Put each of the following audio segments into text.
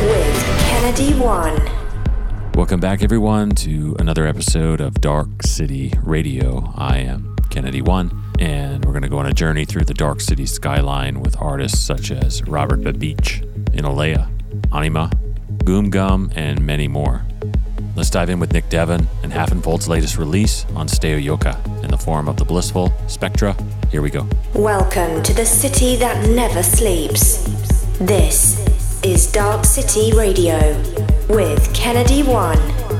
with Kennedy One. Welcome back, everyone, to another episode of Dark City Radio. I am Kennedy One, and we're going to go on a journey through the Dark City skyline with artists such as Robert Babicz, Innellea, Anyma, Goom Gum, and many more. Let's dive in with Nick Devon and Haffenfold's latest release on Steyoyoke in the form of the blissful Spectra. Here we go. Welcome to the city that never sleeps. This is Dark City Radio with Kennedy One.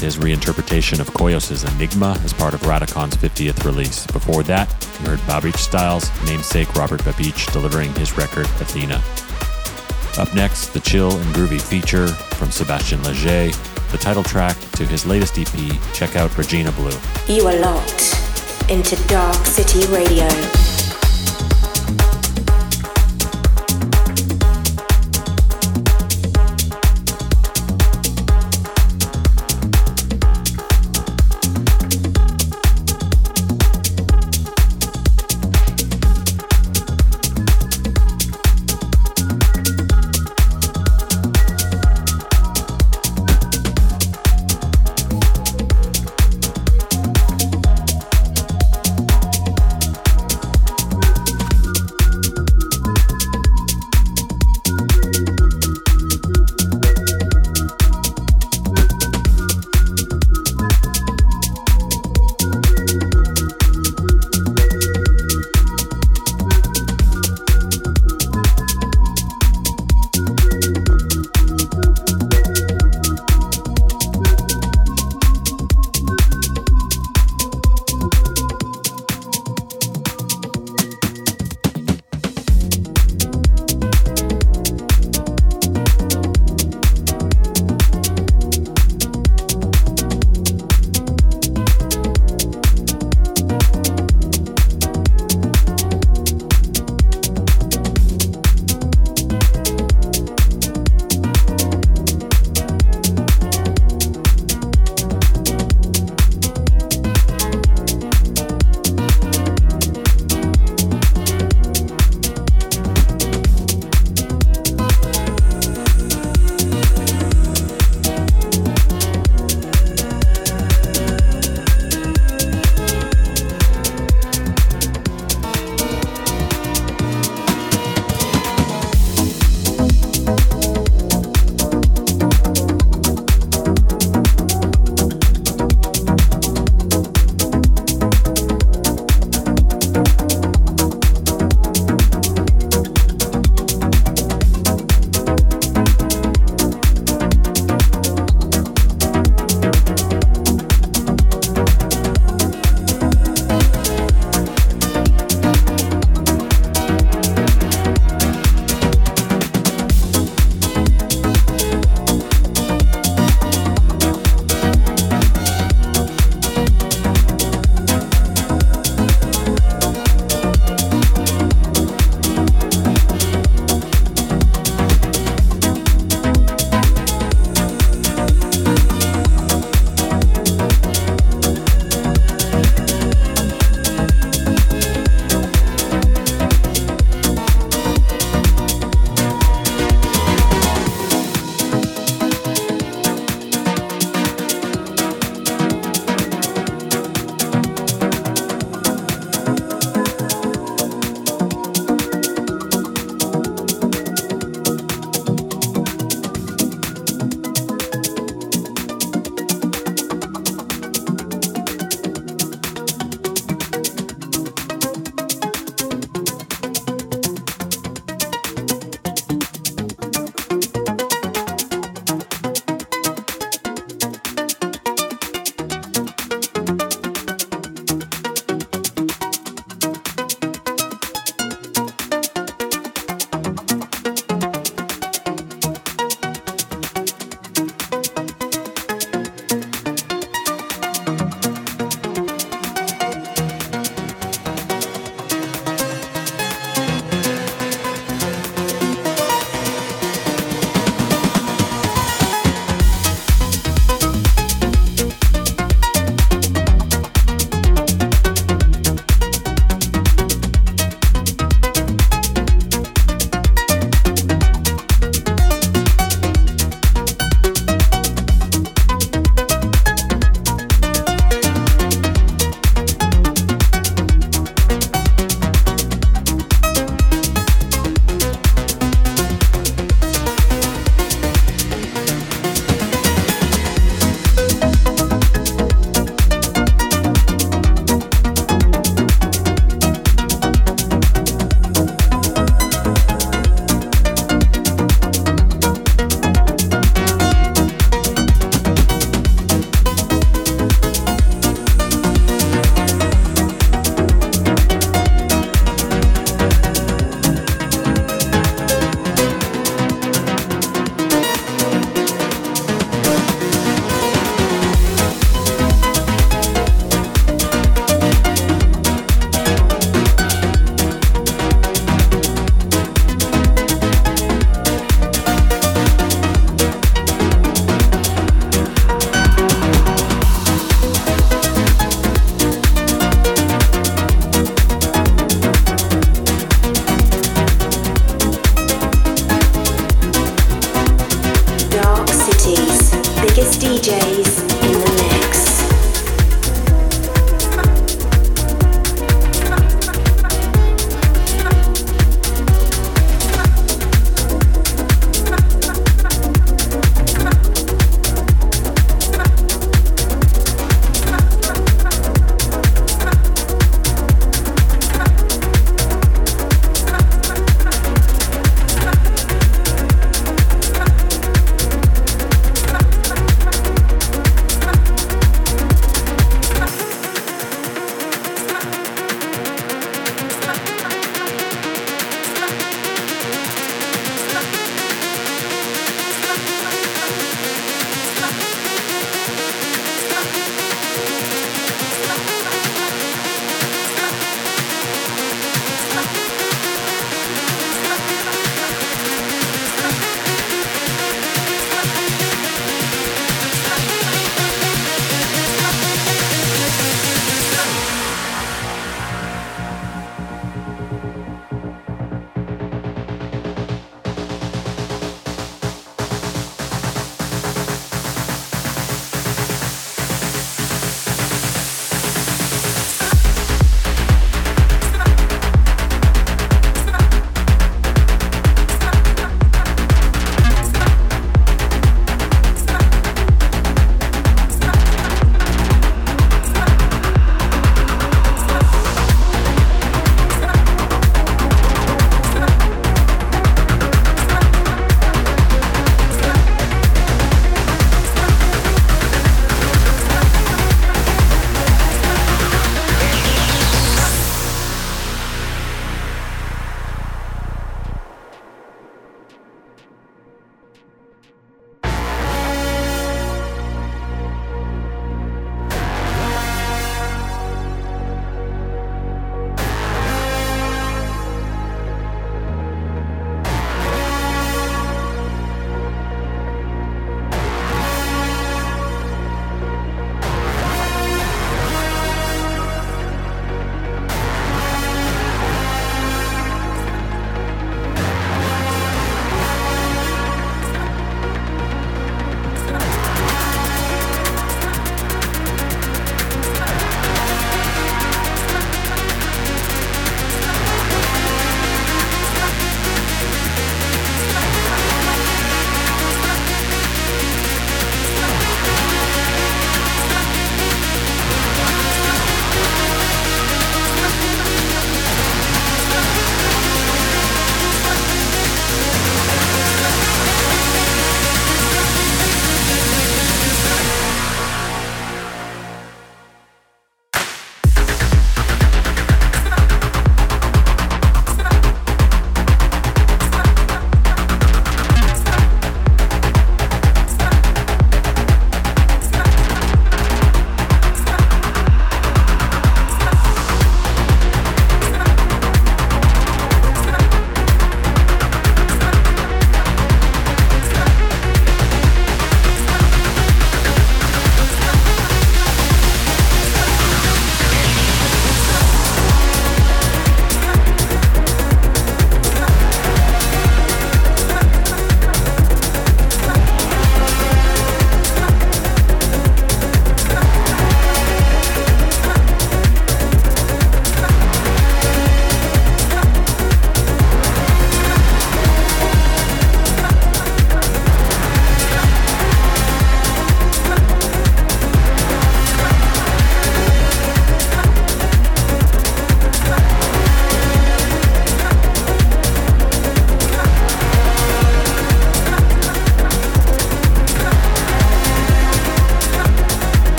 His reinterpretation of Coeus' Enigma as part of Radikon's 50th release. Before that, you heard Babiczstyle's, namesake Robert Babicz, delivering his record Athena. Up next, the chill and groovy feature from Sébastien Léger, the title track to his latest EP. Check out Regina Blue. You are locked into Dark City Radio.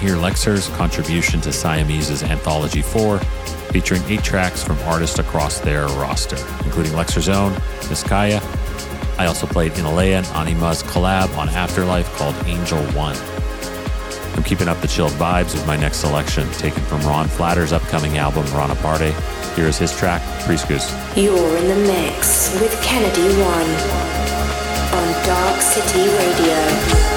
Hear Lexer's contribution to Siamese's Anthology 4, featuring eight tracks from artists across their roster, including Lexer's own, Niscaya. I also played Innellea and Anyma's collab on Afterlife called Angel One. I'm keeping up the chilled vibes with my next selection, taken from Ron Flatter's upcoming album, Ron Aparte. Here is his track, Priscus. You're in the mix with Kennedy One on Dark City Radio.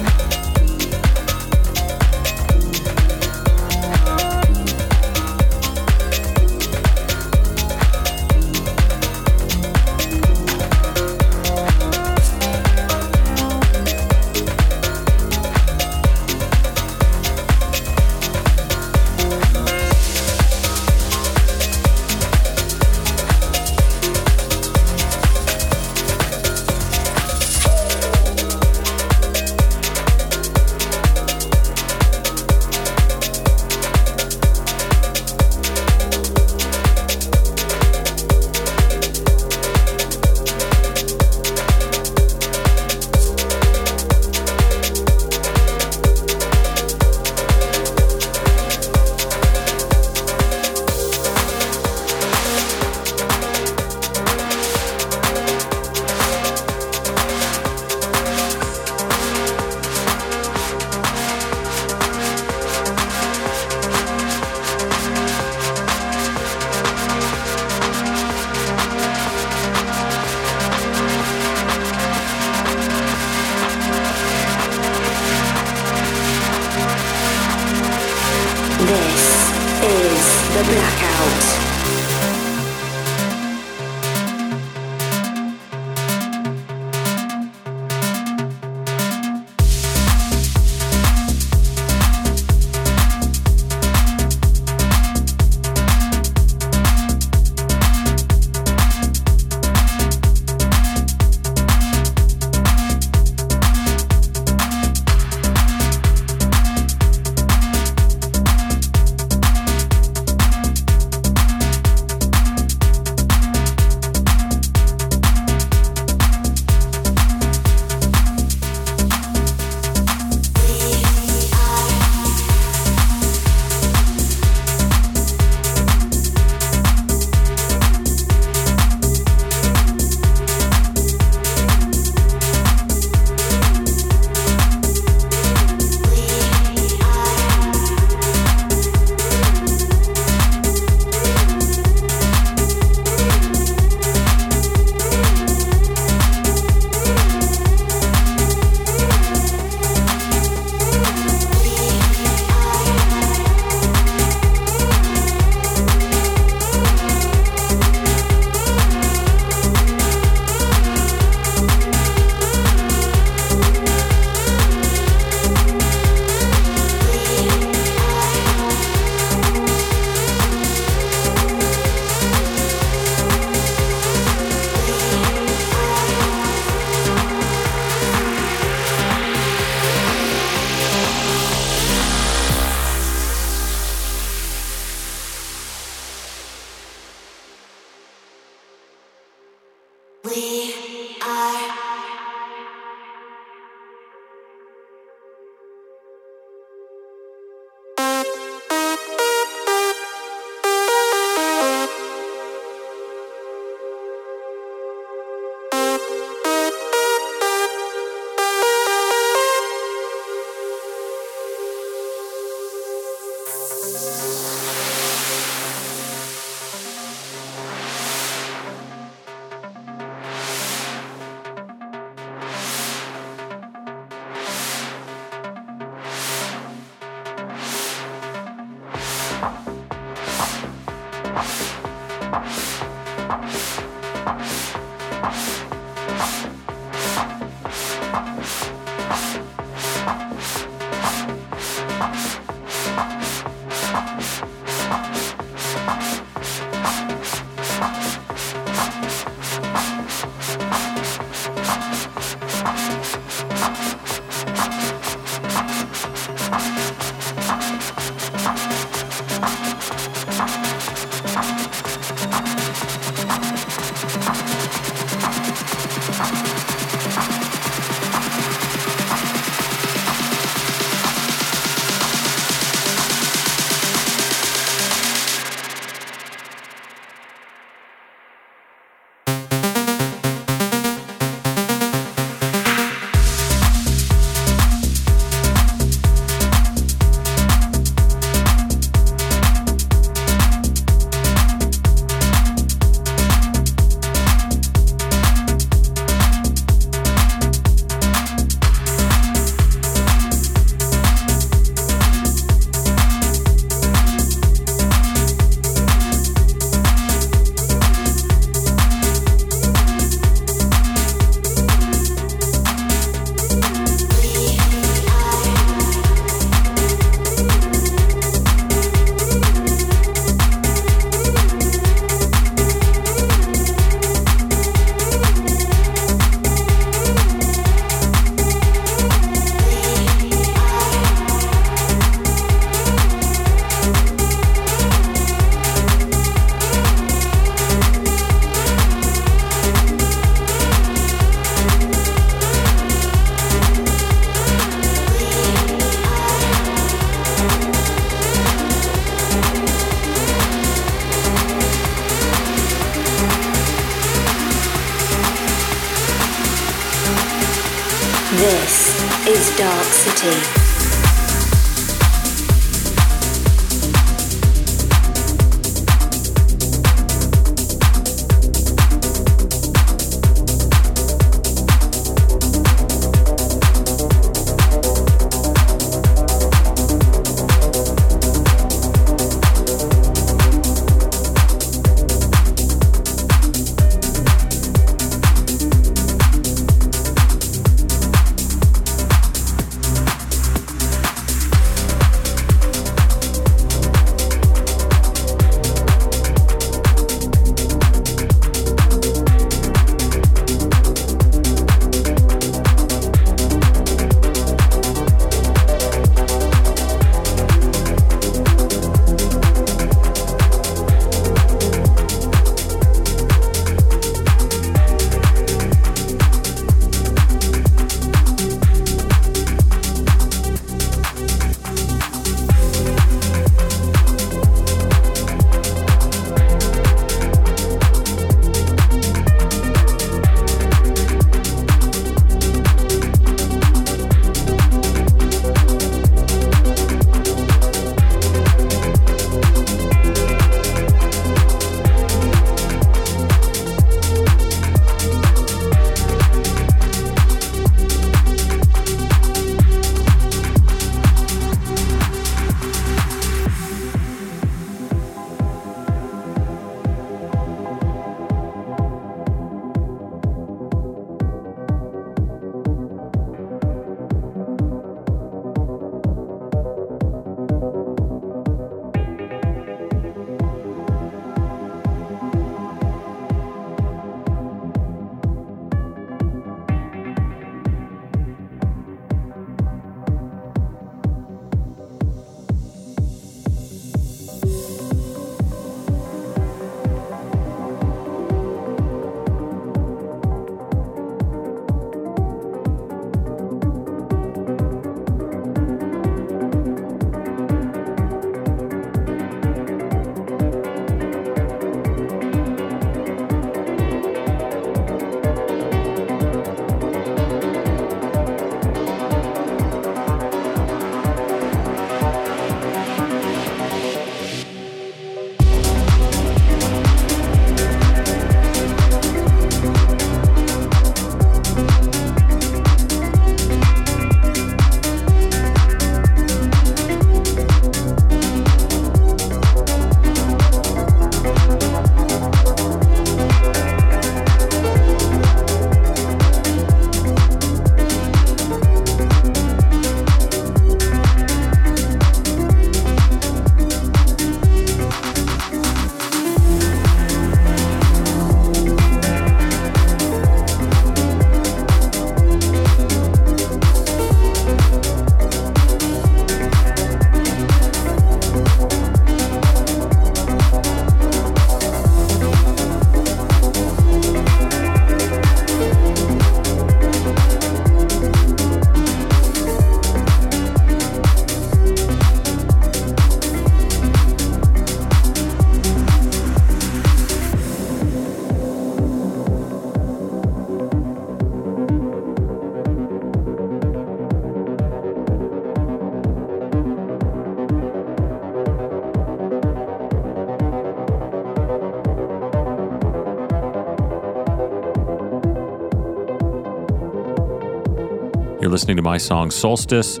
You're listening to my song Solstice.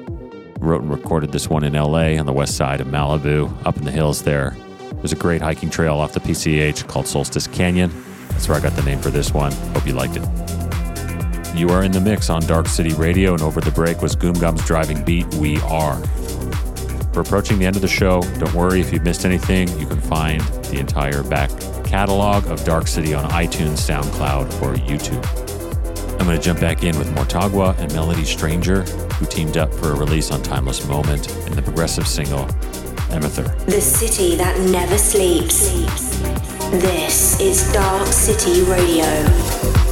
Wrote and recorded this one in LA on the west side of Malibu, up in the hills there. There's a great hiking trail off the PCH called Solstice Canyon. That's where I got the name for this one. Hope you liked it. You are in the mix on Dark City Radio, and over the break was Goom Gum's driving beat, We Are. We're approaching the end of the show. Don't worry if you've missed anything, you can find the entire back catalog of Dark City on iTunes, SoundCloud, or YouTube. I'm going to jump back in with Morttagua and Melody Stranger, who teamed up for a release on Timeless Moment in the progressive single Emerther. The city that never sleeps. This is Dark City Radio.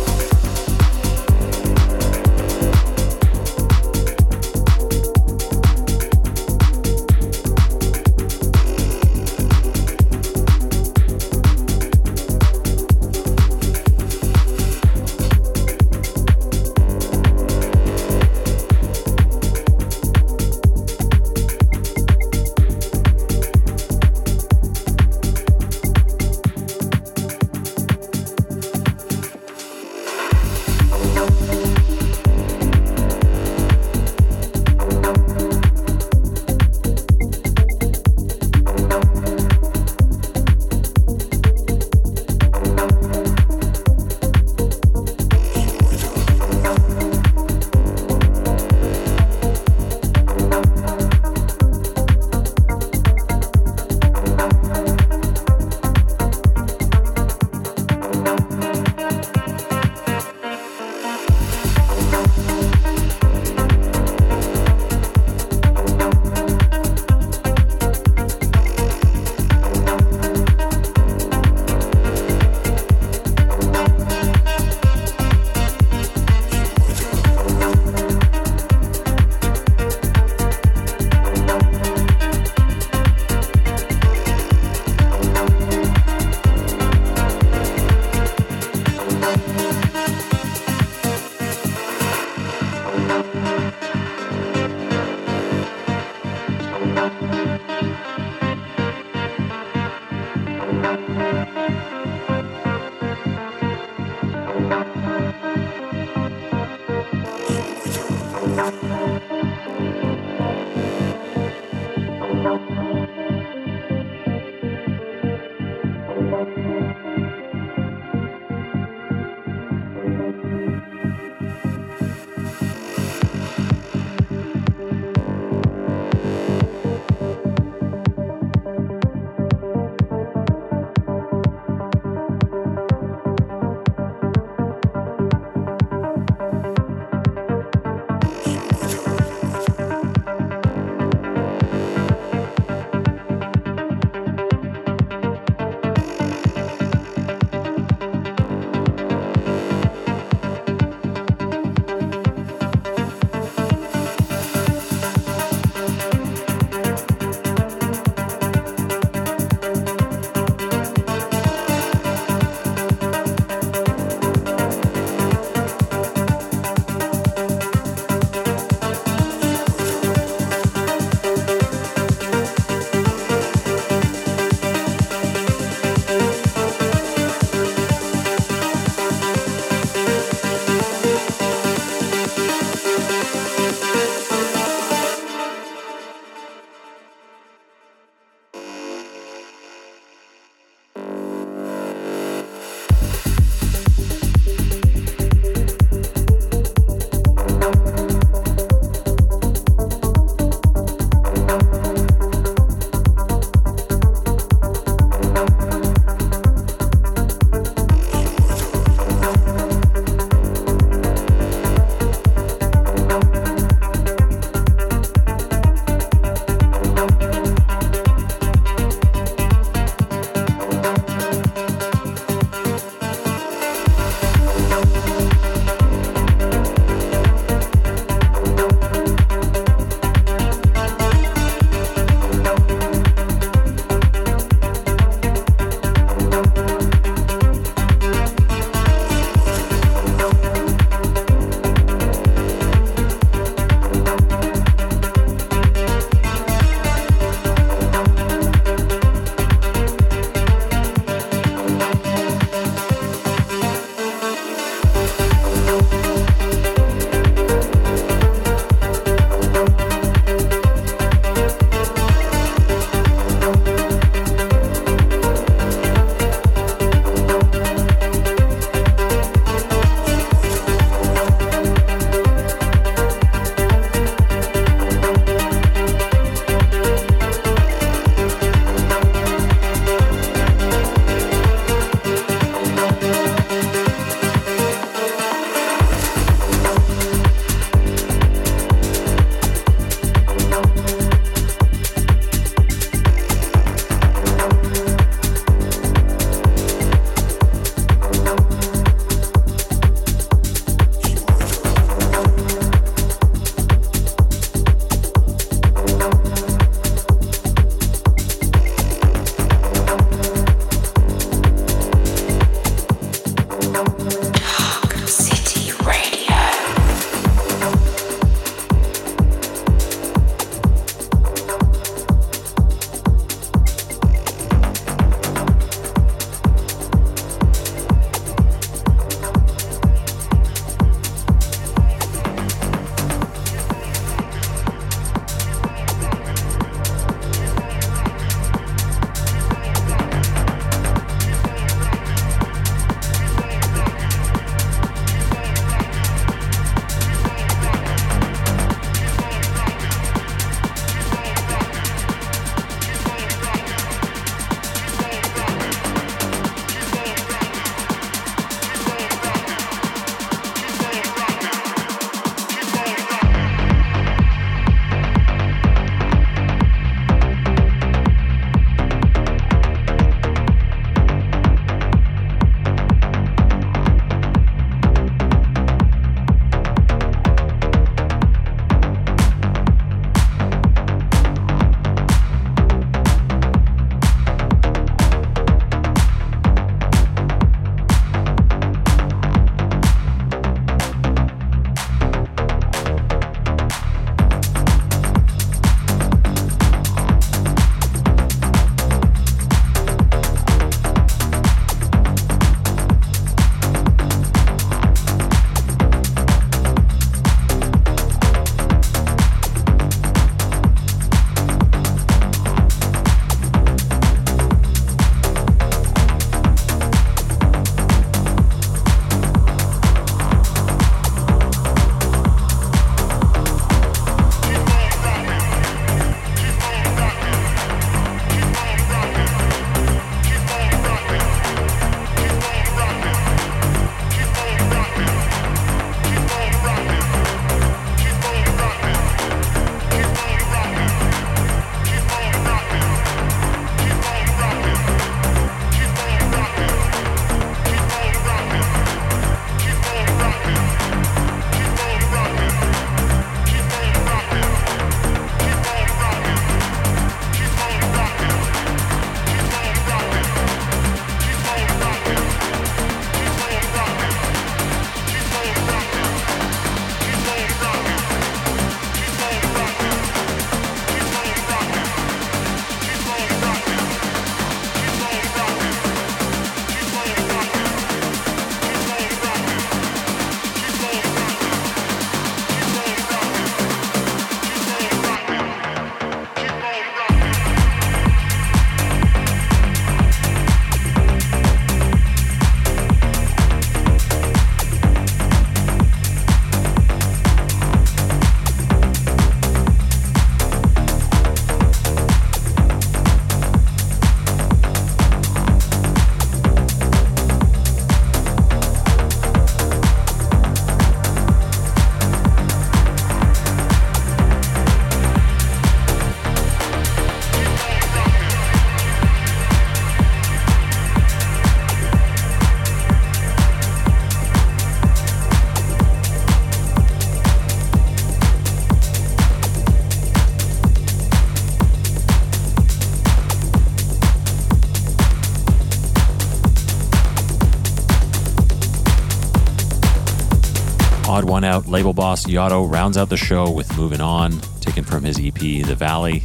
One Out label boss Yotto rounds out the show with Moving On, taken from his EP The Valley.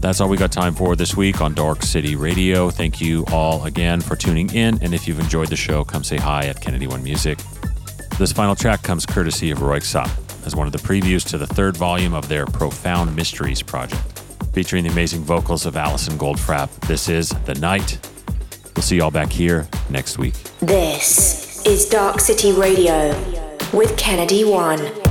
That's all we got time for this week on Dark City Radio. Thank you all again for tuning in, and if you've enjoyed the show, come say hi at Kennedy One Music. This final track comes courtesy of Röyksopp as one of the previews to the third volume of their Profound Mysteries project. Featuring the amazing vocals of Alison Goldfrapp, this is The Night. We'll see you all back here next week. This is Dark City Radio with Kennedy One.